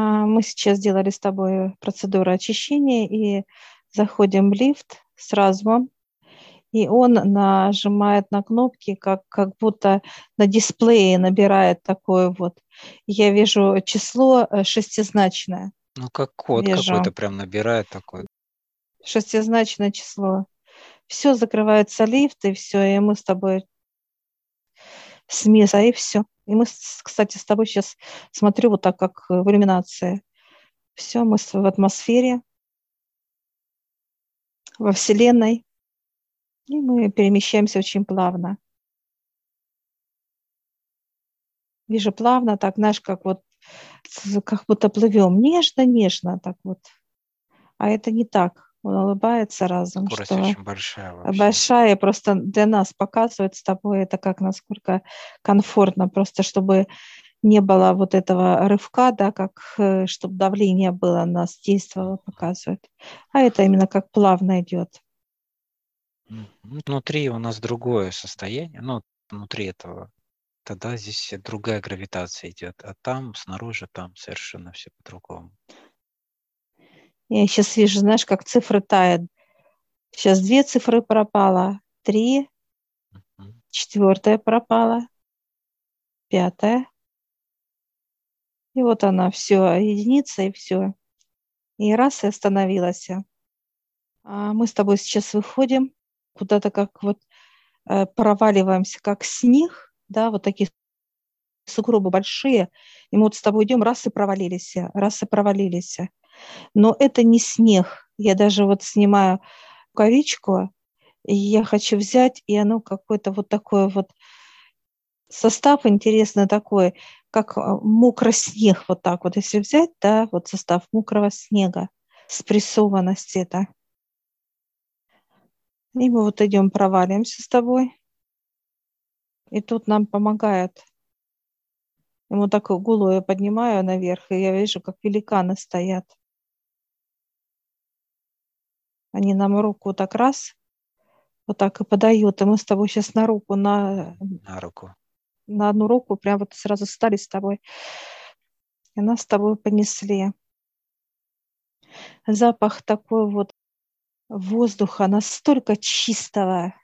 А, мы сейчас сделали с тобой процедуру очищения и заходим в лифт с разумом, и он нажимает на кнопки, как, как будто на дисплее набирает такое вот. Я вижу число э, шестизначное. Ну, как код какой-то прям набирает такое. Шестизначное число. Все, закрывается лифт, и все, и мы с тобой с места, и все. И мы, кстати, с тобой сейчас смотрю вот так, как в иллюминации. Все, мы в атмосфере, во Вселенной. И мы перемещаемся очень плавно. Вижу плавно, так, знаешь, как вот, как будто плывем нежно-нежно, так вот. А это не так. Он улыбается разом. Скорость что очень большая вообще. Большая, просто для нас показывает с тобой это как насколько комфортно, просто чтобы не было вот этого рывка, да, как э, чтобы давление было, нас действовало, показывает. А это именно как плавно идет. Внутри у нас другое состояние, ну, внутри этого, тогда здесь другая гравитация идет, а там, снаружи, там совершенно все по-другому. Я сейчас вижу, знаешь, как цифры тают. Сейчас две цифры пропало, три, четвертая пропала, пятая. И вот она, все, единица и все. И раз, и остановилась. А мы с тобой сейчас выходим куда-то как вот э, проваливаемся, как снег, да, вот такие сугробы большие, и мы вот с тобой идем, раз и провалились, раз и провалились. Но это не снег. Я даже вот снимаю рукавичку, и я хочу взять, и оно какой-то вот такой вот состав интересный такой, как э, мокрый снег, вот так вот, если взять, да, вот состав мокрого снега, спрессованность это. И мы вот идем, проваливаемся с тобой. И тут нам помогает. Ему такую голову я поднимаю наверх, и я вижу, как великаны стоят. Они нам руку так раз, вот так и подают. И мы с тобой сейчас на руку, на, на руку. На одну руку прям вот сразу стали с тобой. И нас с тобой понесли. Запах такой вот воздуха настолько чистого,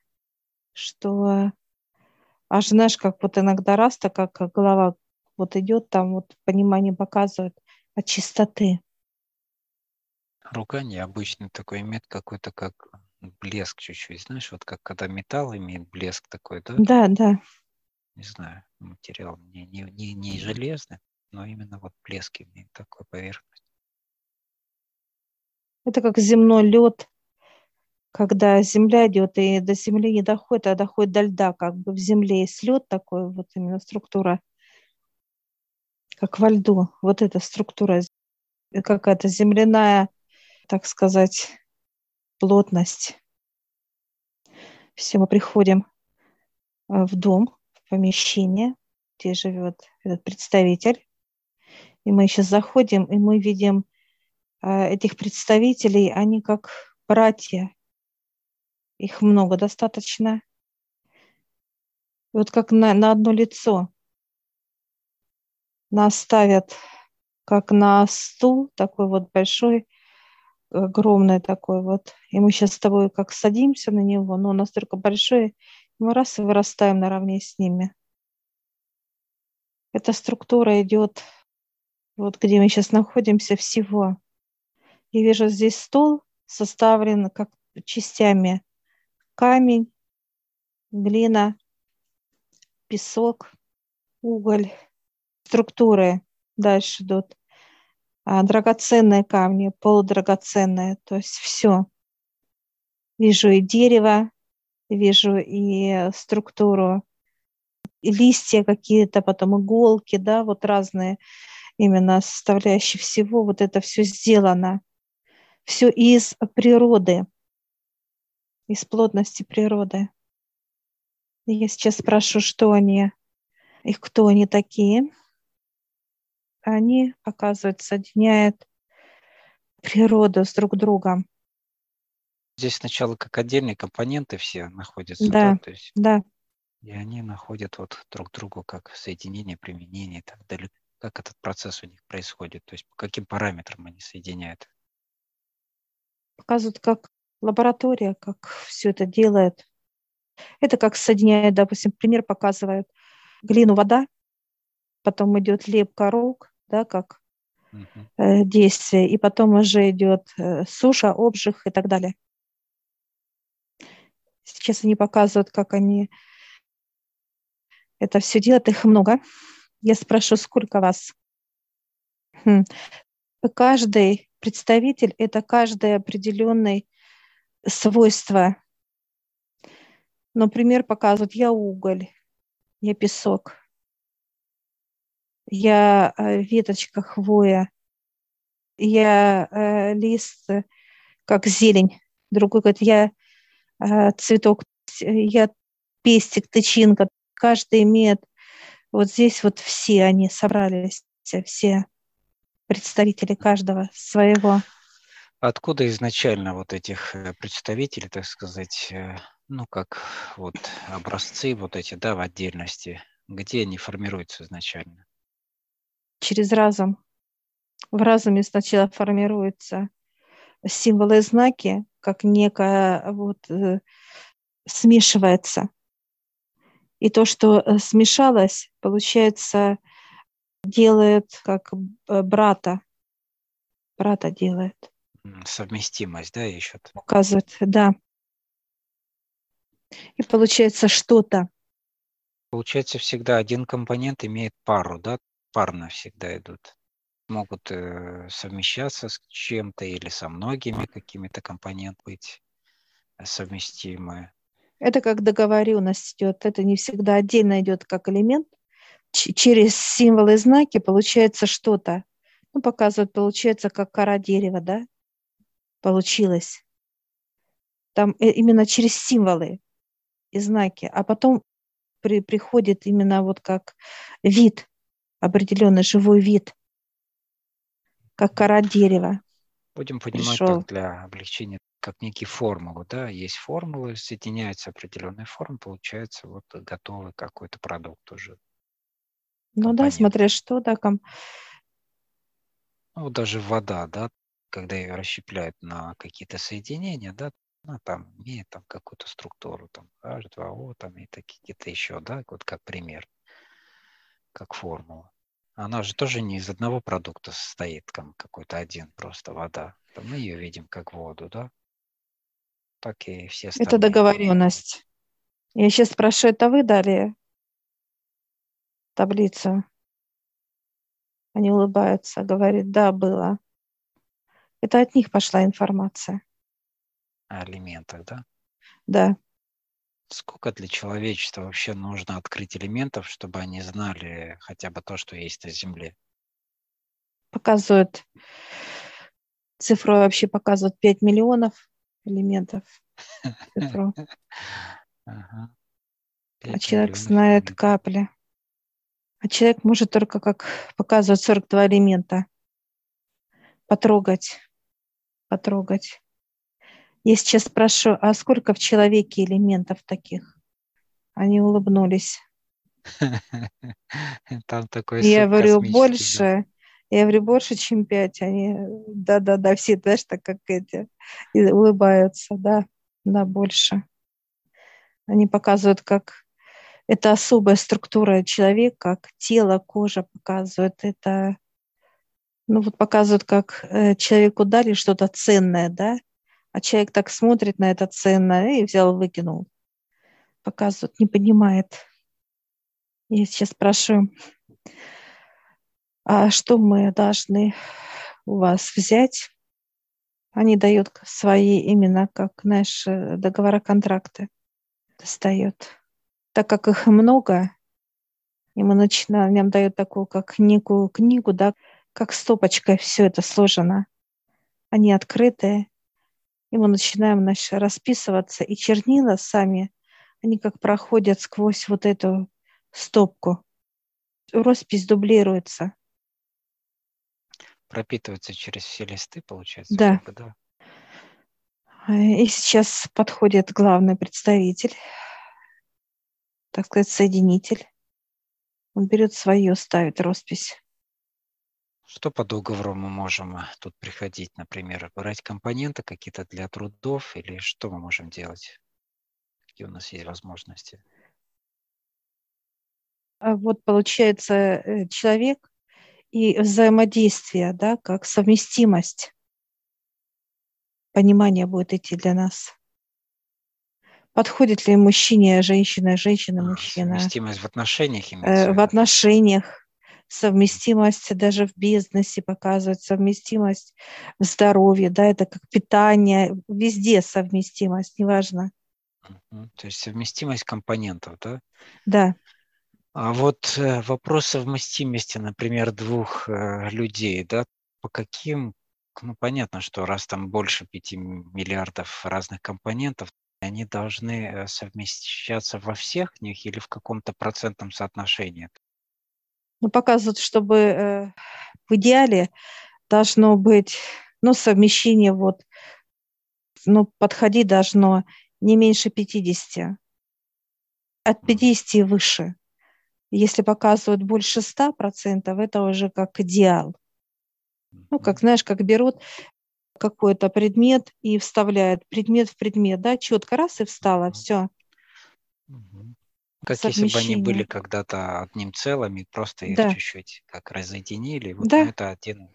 что аж знаешь, как вот иногда раз, так как голова вот идет, там вот понимание показывает от чистоты. Рука необычный такой имеет какой-то как блеск чуть-чуть, знаешь, вот как когда металл имеет блеск такой, да? Да, да. Не знаю, материал не, не, не, не железный, но именно вот блеск имеет такой поверхность. Это как земной лед, когда земля идет и до земли не доходит, а доходит до льда, как бы в земле есть лед такой, вот именно структура, как во льду, вот эта структура, какая-то земляная, так сказать, плотность. Все, мы приходим э, в дом, в помещение, где живет этот представитель. И мы сейчас заходим, и мы видим э, этих представителей, они как братья, их много достаточно. И вот как на, на одно лицо нас ставят как на стул такой вот большой, огромный такой вот. И мы сейчас с тобой как садимся на него, но он настолько большой, мы раз и вырастаем наравне с ними. Эта структура идет, вот где мы сейчас находимся, всего. Я вижу здесь стол составлен как частями камень, глина, песок, уголь, структуры дальше идут. А, драгоценные камни, полудрагоценные, то есть все. Вижу и дерево, вижу и структуру, и листья какие-то, потом иголки, да, вот разные именно составляющие всего, вот это все сделано. Все из природы из плотности природы. Я сейчас спрошу, что они и кто они такие. Они, оказывается, соединяют природу с друг другом. Здесь сначала как отдельные компоненты все находятся, да? Да, То есть, да. И они находят вот друг другу как соединение, применение и так далее. Как этот процесс у них происходит? То есть по каким параметрам они соединяют? Показывают, как лаборатория, как все это делает. Это как соединяет, допустим, пример показывает глину вода, потом идет лепка рук, да, как э, действие, и потом уже идет э, суша, обжиг и так далее. Сейчас они показывают, как они это все делают, их много. Я спрошу, сколько вас? Хм. Каждый представитель – это каждое определенное свойство. Например, показывают, я уголь, я песок, я э, веточка хвоя, я э, лист, как зелень. Другой говорит, я э, цветок, я пестик, тычинка. Каждый имеет, вот здесь вот все они собрались, все представители каждого своего. Откуда изначально вот этих э, представителей, так сказать, э, ну как вот образцы вот эти, да, в отдельности, где они формируются изначально? Через разум. В разуме сначала формируются символы и знаки, как некое вот э, смешивается. И то, что смешалось, получается, делает как брата. Брата делает. Совместимость, да, еще? Указывает, да. И получается что-то. Получается, всегда один компонент имеет пару, да? Парно всегда идут. Могут э, совмещаться с чем-то или со многими какими-то компонентами быть совместимы. Это как договоренность идет. Это не всегда отдельно идет как элемент. Ч- через символы и знаки получается что-то. Ну, показывают, получается, как кора дерева, да? получилось. Там именно через символы и знаки. А потом при, приходит именно вот как вид, определенный живой вид, как кора дерева. Будем понимать так для облегчения, как некие формулы, да, есть формулы, соединяются определенные формы, получается вот готовый какой-то продукт уже. Ну компонент. да, смотря что, да, ком... Ну, даже вода, да, когда ее расщепляют на какие-то соединения, да, она там имеет там какую-то структуру, там H2O, там и какие-то еще, да, вот как пример, как формула. Она же тоже не из одного продукта состоит, там какой-то один просто вода. Мы ее видим как воду, да? Так и все остальные. Это договоренность. Я сейчас спрошу, это вы дали таблицу? Они улыбаются, говорит, да, было. Это от них пошла информация. О элементах, да? Да. Сколько для человечества вообще нужно открыть элементов, чтобы они знали хотя бы то, что есть на Земле? Показывают, цифру вообще показывают 5 миллионов элементов. Цифру. А человек знает капли. А человек может только как показывать 42 элемента. Потрогать потрогать. Я сейчас спрошу, а сколько в человеке элементов таких? Они улыбнулись. Там такой Я говорю, больше. Я говорю, больше, чем пять. Они, да-да-да, все, знаешь, так как эти, и улыбаются, да, да, больше. Они показывают, как это особая структура человека, как тело, кожа показывает. Это ну вот показывают, как э, человеку дали что-то ценное, да, а человек так смотрит на это ценное и взял, выкинул. Показывают, не понимает. Я сейчас спрашиваю, а что мы должны у вас взять? Они дают свои именно, как, знаешь, э, договора, контракты достает. Так как их много, и мы начинаем, нам дают такую, как некую книгу, да, как стопочкой все это сложено. Они открытые, и мы начинаем значит, расписываться, и чернила сами, они как проходят сквозь вот эту стопку. Роспись дублируется. Пропитывается через все листы, получается? Да. Как бы, да. И сейчас подходит главный представитель, так сказать, соединитель. Он берет свое, ставит роспись Что по договору мы можем э, тут приходить, например, брать компоненты какие-то для трудов или что мы можем делать? Какие у нас есть возможности? А вот получается э, человек и взаимодействие, да, как совместимость. Понимание будет идти для нас. Подходит ли мужчине, женщина, женщина, а, мужчина? Совместимость в отношениях имеется? В отношениях совместимость даже в бизнесе показывает, совместимость в здоровье, да, это как питание, везде совместимость, неважно. То есть совместимость компонентов, да? Да. А вот э, вопрос совместимости, например, двух э, людей, да, по каким, ну, понятно, что раз там больше 5 миллиардов разных компонентов, они должны э, совмещаться во всех них или в каком-то процентном соотношении? Ну, показывают, чтобы э, в идеале должно быть, ну, совмещение вот, ну, подходить должно не меньше 50, от 50 и выше. Если показывают больше 100%, это уже как идеал. Ну, как, знаешь, как берут какой-то предмет и вставляют предмет в предмет, да, четко раз и встало, все. Как если бы они были когда-то одним целым, и просто их Да, чуть-чуть как разъединили. Вот, ну, да, это один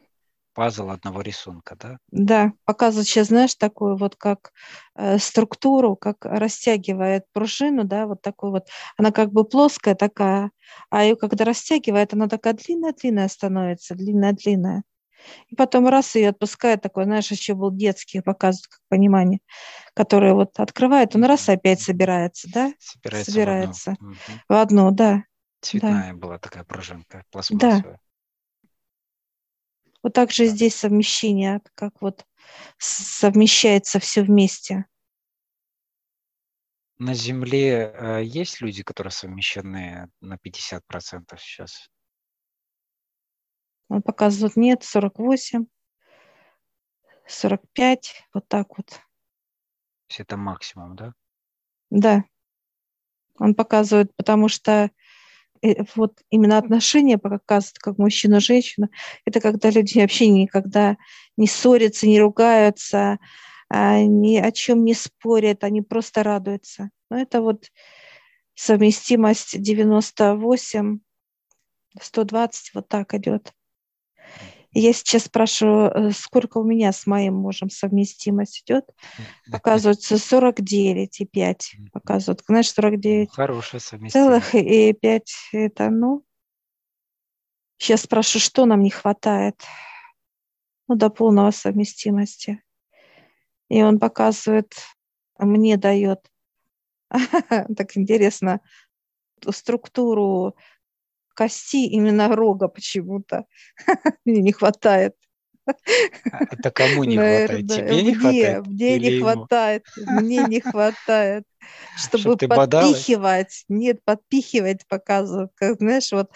пазл одного рисунка, да? да. Показывает сейчас, знаешь, такую вот как э, структуру, как растягивает пружину, да, вот такую вот. Она как бы плоская такая, а ее когда растягивает, она такая длинная-длинная становится, длинная-длинная. И потом раз ее отпускает, такой, знаешь, еще был детский, показывает как понимание, которое вот открывает, он раз опять собирается, да? Собирается, собирается в одну. в одну, да. Цветная да. была такая пружинка, пластмассовая. Да. Вот так же да. здесь совмещение, как вот совмещается все вместе. На Земле э, есть люди, которые совмещены на 50% сейчас? Он показывает нет, 48, 45, вот так вот. То есть это максимум, да? Да. Он показывает, потому что э, вот именно отношения показывают, как мужчина-женщина, это когда люди вообще никогда не ссорятся, не ругаются, а ни о чем не спорят, они просто радуются. Но это вот совместимость 98, 120, вот так идет. Я сейчас спрашиваю, э, сколько у меня с моим мужем совместимость идет. Оказывается, 49,5 показывают. Знаешь, 49 ну, Хорошая совместимость. целых и 5 это, ну, сейчас спрашиваю, что нам не хватает? Ну, до полного совместимости. И он показывает, мне дает, так интересно, структуру кости именно рога почему-то. Мне не хватает. А это кому не хватает? Тебе не хватает? Мне не хватает. Мне не хватает. Чтобы подпихивать. Нет, подпихивать показывают. Как, знаешь, вот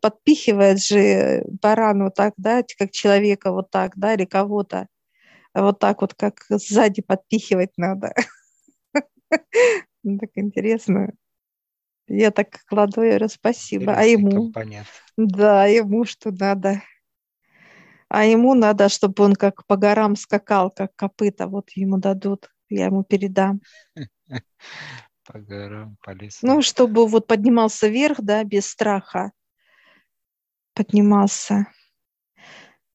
подпихивает же баран вот так, да, как человека вот так, да, или кого-то. Вот так вот, как сзади подпихивать надо. Так интересно. Я так кладу и говорю, спасибо. А ему? Компонент. Да, ему что надо. А ему надо, чтобы он как по горам скакал, как копыта. Вот ему дадут, я ему передам. По горам, по лесу. Ну, чтобы вот поднимался вверх, да, без страха. Поднимался.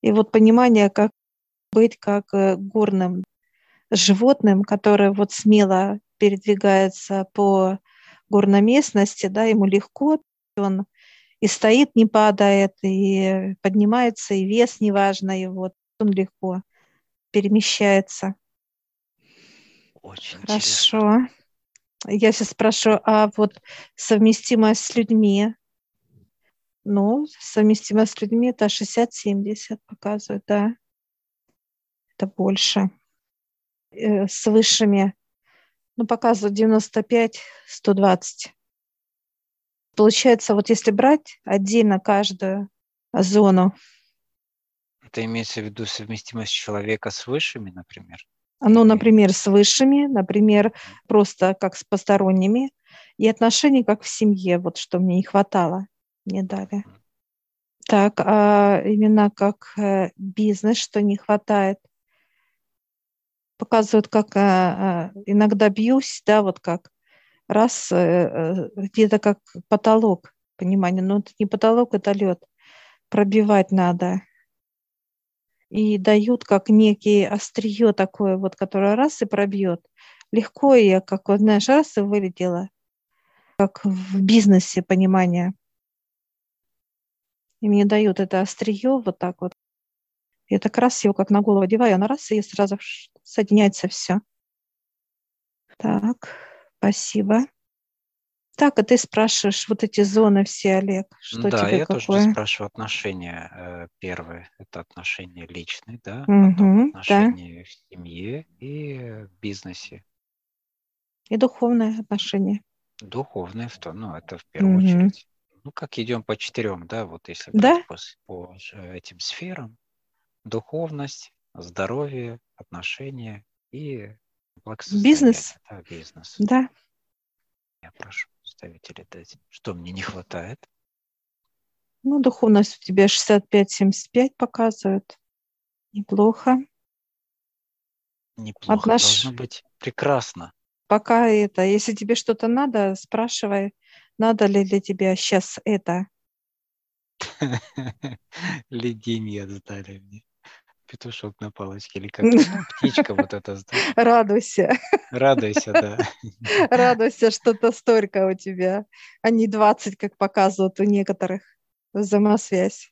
И вот понимание, как быть как э, горным животным, которое вот смело передвигается по горной местности, да, ему легко, он и стоит, не падает, и поднимается, и вес неважно, вот он легко перемещается. Очень Хорошо. Интересно. Я сейчас спрошу, а вот совместимость с людьми? Ну, совместимость с людьми это 60-70 показывает, да. Это больше. Э, с высшими ну, показывает 95, 120. Получается, вот если брать отдельно каждую зону. Это имеется в виду совместимость человека с высшими, например? Ну, например, с высшими, например, просто как с посторонними, и отношения как в семье, вот что мне не хватало, мне дали. Так, а именно как э, бизнес, что не хватает? Показывают, как а, иногда бьюсь, да, вот как раз где-то как потолок, понимание, но это не потолок, это лед. Пробивать надо. И дают как некие острие такое, вот, которое раз и пробьет. Легко я, как вот, знаешь, раз и вылетела. Как в бизнесе понимание и мне дают это острие вот так вот. Я так раз его как на голову одеваю, она раз, и сразу соединяется все. Так, спасибо. Так, а ты спрашиваешь вот эти зоны все, Олег, что да, тебе я какое? тоже спрашиваю отношения. Э, первое – это отношения личные, да, угу, потом отношения да. в семье и в бизнесе. И духовные отношения. Духовные, ну, это в первую угу. очередь ну, как идем по четырем, да, вот если да? по, по этим сферам, духовность, здоровье, отношения и Бизнес. Да, бизнес. Да. Я прошу представителей дать. Что мне не хватает? Ну, духовность у тебя 65-75 показывает. Неплохо. Неплохо. Отнош... Должно быть прекрасно. Пока это, если тебе что-то надо, спрашивай надо ли для тебя сейчас это? Леденец сдали мне. Петушок на палочке или как ну, птичка вот эта. Радуйся. Радуйся, да. Радуйся, что-то столько у тебя, а не 20, как показывают у некоторых взаимосвязь.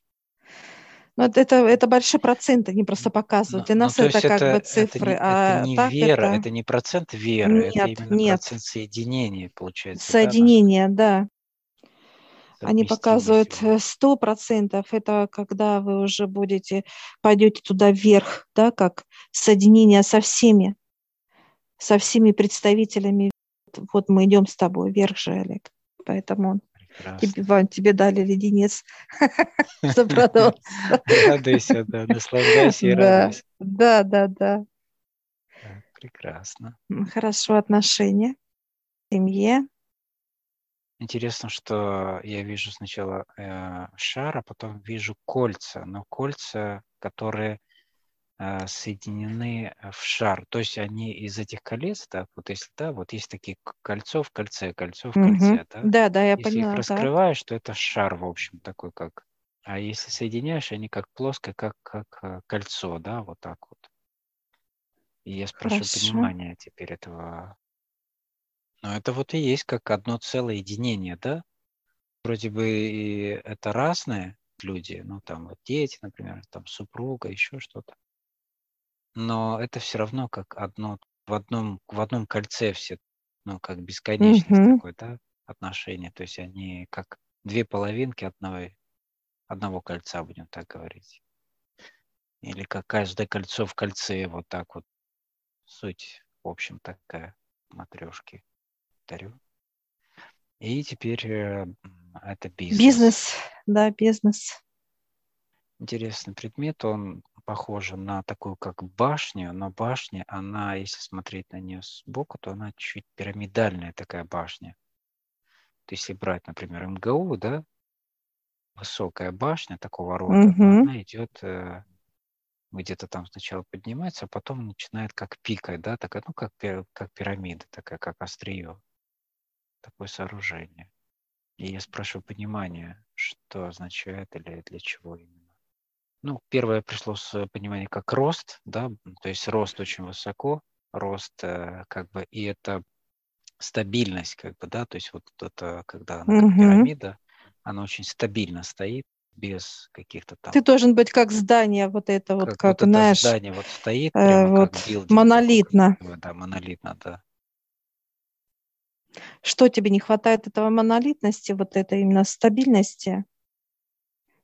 Но это, это, это большие проценты, не просто показывают. Для ну, нас это как это, бы цифры. Это, а это не так вера, это... это не процент веры, нет, это именно нет. процент соединения, получается. Соединение, да. да. Они показывают э, сто процентов. Это когда вы уже будете, пойдете туда вверх, да, как соединение со всеми, со всеми представителями. Вот мы идем с тобой вверх же, Олег. Поэтому Тебе, тебе дали леденец, чтобы радоваться. Радуйся, да, наслаждайся и радуйся. Да, да, да. Прекрасно. Хорошо отношения семье. Интересно, что я вижу сначала э, шар, а потом вижу кольца, но кольца, которые а, соединены э, в шар. То есть они из этих колец, так, вот если, да, вот есть такие кольцо в кольце, кольцо в кольце, угу. да? Да, да, я если поняла. их раскрываешь, то это шар, в общем, такой как. А если соединяешь, они как плоское, как, как э, кольцо, да, вот так вот. И я спрашиваю Хорошо. понимание теперь этого. Но это вот и есть как одно целое единение, да? Вроде бы и это разные люди, ну там вот дети, например, там супруга, еще что-то но это все равно как одно в одном в одном кольце все, ну как бесконечность Мгм. такой, да, отношения. То есть они как две половинки одного одного кольца, будем так говорить. Или как каждое кольцо в кольце, вот так вот. Суть, в общем, такая матрешки. Дарю. И теперь э, это бизнес. Бизнес, да, бизнес. Интересный предмет, он похожа на такую как башню, но башня, она, если смотреть на нее сбоку, то она чуть пирамидальная такая башня. То есть, если брать, например, МГУ, да, высокая башня такого рода, угу. она идет э, где-то там сначала поднимается, а потом начинает как пикать, да, такая, ну, как, как пирамида, такая, как острие. Такое сооружение. И я спрашиваю понимание, что означает или для чего именно. Ну, первое пришло с понимания как рост, да, то есть рост очень высоко, рост э, как бы, и это стабильность, как бы, да, то есть вот это, когда она как пирамида, она очень стабильно стоит, без каких-то там... Ты должен быть как здание, вот это вот, как, как вот знаешь... Это здание вот стоит, э, прямо вот как билдинг. Монолитно. Такой, да, монолитно, да. Что тебе не хватает этого монолитности, вот этой именно стабильности?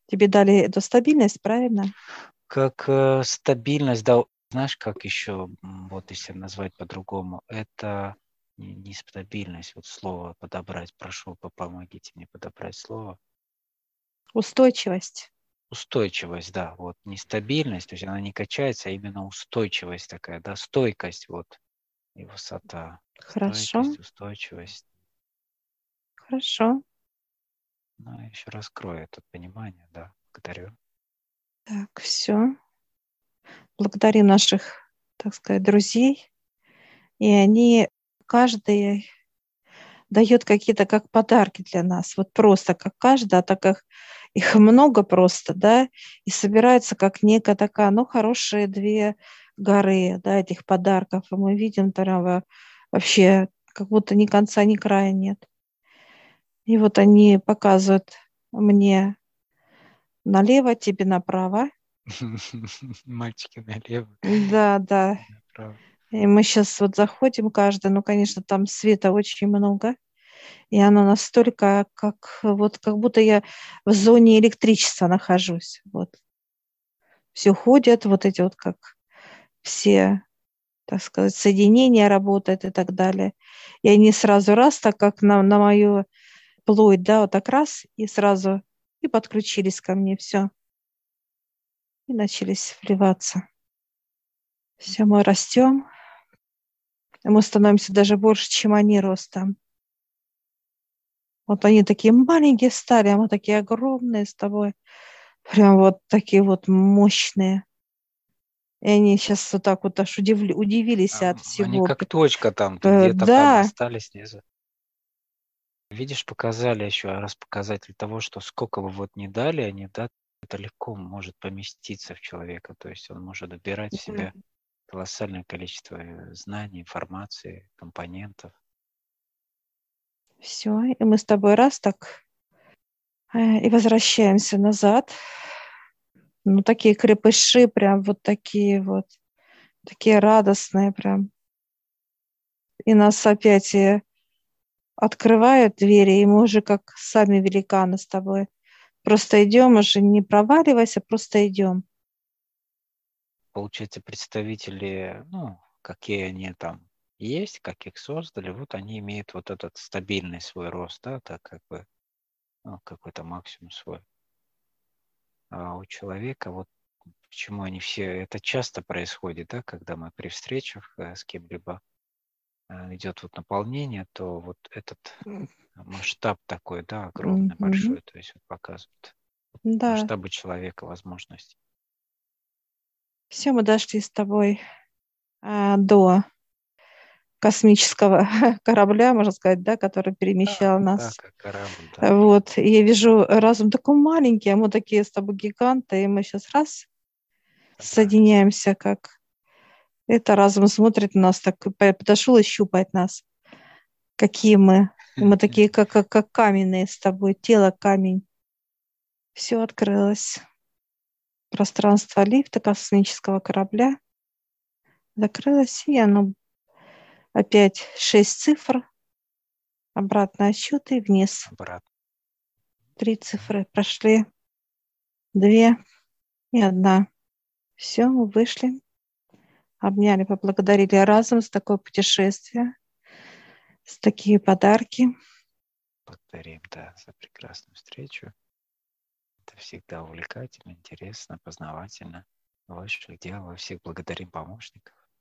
Тебе дали эту стабильность, правильно? Как э, стабильность, да, знаешь, как еще, вот если назвать по-другому, это не, не стабильность, вот слово подобрать, прошу, помогите мне подобрать слово. Устойчивость. Устойчивость, да, вот не стабильность, то есть она не качается, а именно устойчивость такая, да, стойкость, вот, и высота. Хорошо. Стойкость, устойчивость. Хорошо. Ну, еще раскрою это понимание, да. Благодарю. Так, все. Благодарим наших, так сказать, друзей. И они, каждый дает какие-то как подарки для нас. Вот просто как каждый, а так как их много просто, да, и собирается как некая такая, ну, хорошие две горы, да, этих подарков. И мы видим прямо вообще, как будто ни конца, ни края нет. И вот они показывают мне налево, тебе направо. Мальчики налево. Да, да. Направо. И мы сейчас вот заходим каждый, ну, конечно, там света очень много. И оно настолько, как вот как будто я в зоне электричества нахожусь. Вот. Все ходят, вот эти вот как все, так сказать, соединения работают и так далее. И они сразу раз, так как на, на мою плоть, да, вот так раз, и сразу и подключились ко мне, все. И начались вливаться. Все, мы растем, мы становимся даже больше, чем они ростом. Вот они такие маленькие стали, а мы такие огромные с тобой. Прям вот такие вот мощные. И они сейчас вот так вот аж удивли, удивились а, от всего. Они как точка там, э, где-то да. там остались снизу. Видишь, показали еще раз показатель того, что сколько бы вот не дали они, да, это легко может поместиться в человека. То есть он может добирать в себя колоссальное количество э, знаний, информации, компонентов. Все, и мы с тобой раз так э, и возвращаемся назад. Ну, такие крепыши, прям вот такие вот, такие радостные прям. И нас опять и открывают двери, и мы уже как сами великаны с тобой. Просто идем уже, не проваливайся, просто идем получается, представители, ну, какие они там есть, как их создали, вот они имеют вот этот стабильный свой рост, да, так как бы ну, какой-то максимум свой. А у человека вот почему они все, это часто происходит, да, когда мы при встречах э, с кем-либо э, идет вот наполнение, то вот этот масштаб такой, да, огромный, mm-hmm. большой, то есть вот показывает да. масштабы человека, возможностей. Все, мы дошли с тобой а, до космического корабля, можно сказать, да, который перемещал да, нас. Да, корабль, да. Вот, и я вижу разум такой маленький, а мы такие с тобой гиганты, и мы сейчас раз да. соединяемся, как это разум смотрит на нас, так подошел и щупает нас, какие мы. И мы такие, как, как, как каменные с тобой, тело камень. Все открылось пространство лифта космического корабля закрылось, и оно опять шесть цифр, обратный отсчет и вниз. Обратно. Три цифры прошли, две и одна. Все, мы вышли, обняли, поблагодарили разом за такое путешествие, за такие подарки. Благодарим, да, за прекрасную встречу всегда увлекательно, интересно, познавательно. Высших дел во всех благодарим помощников.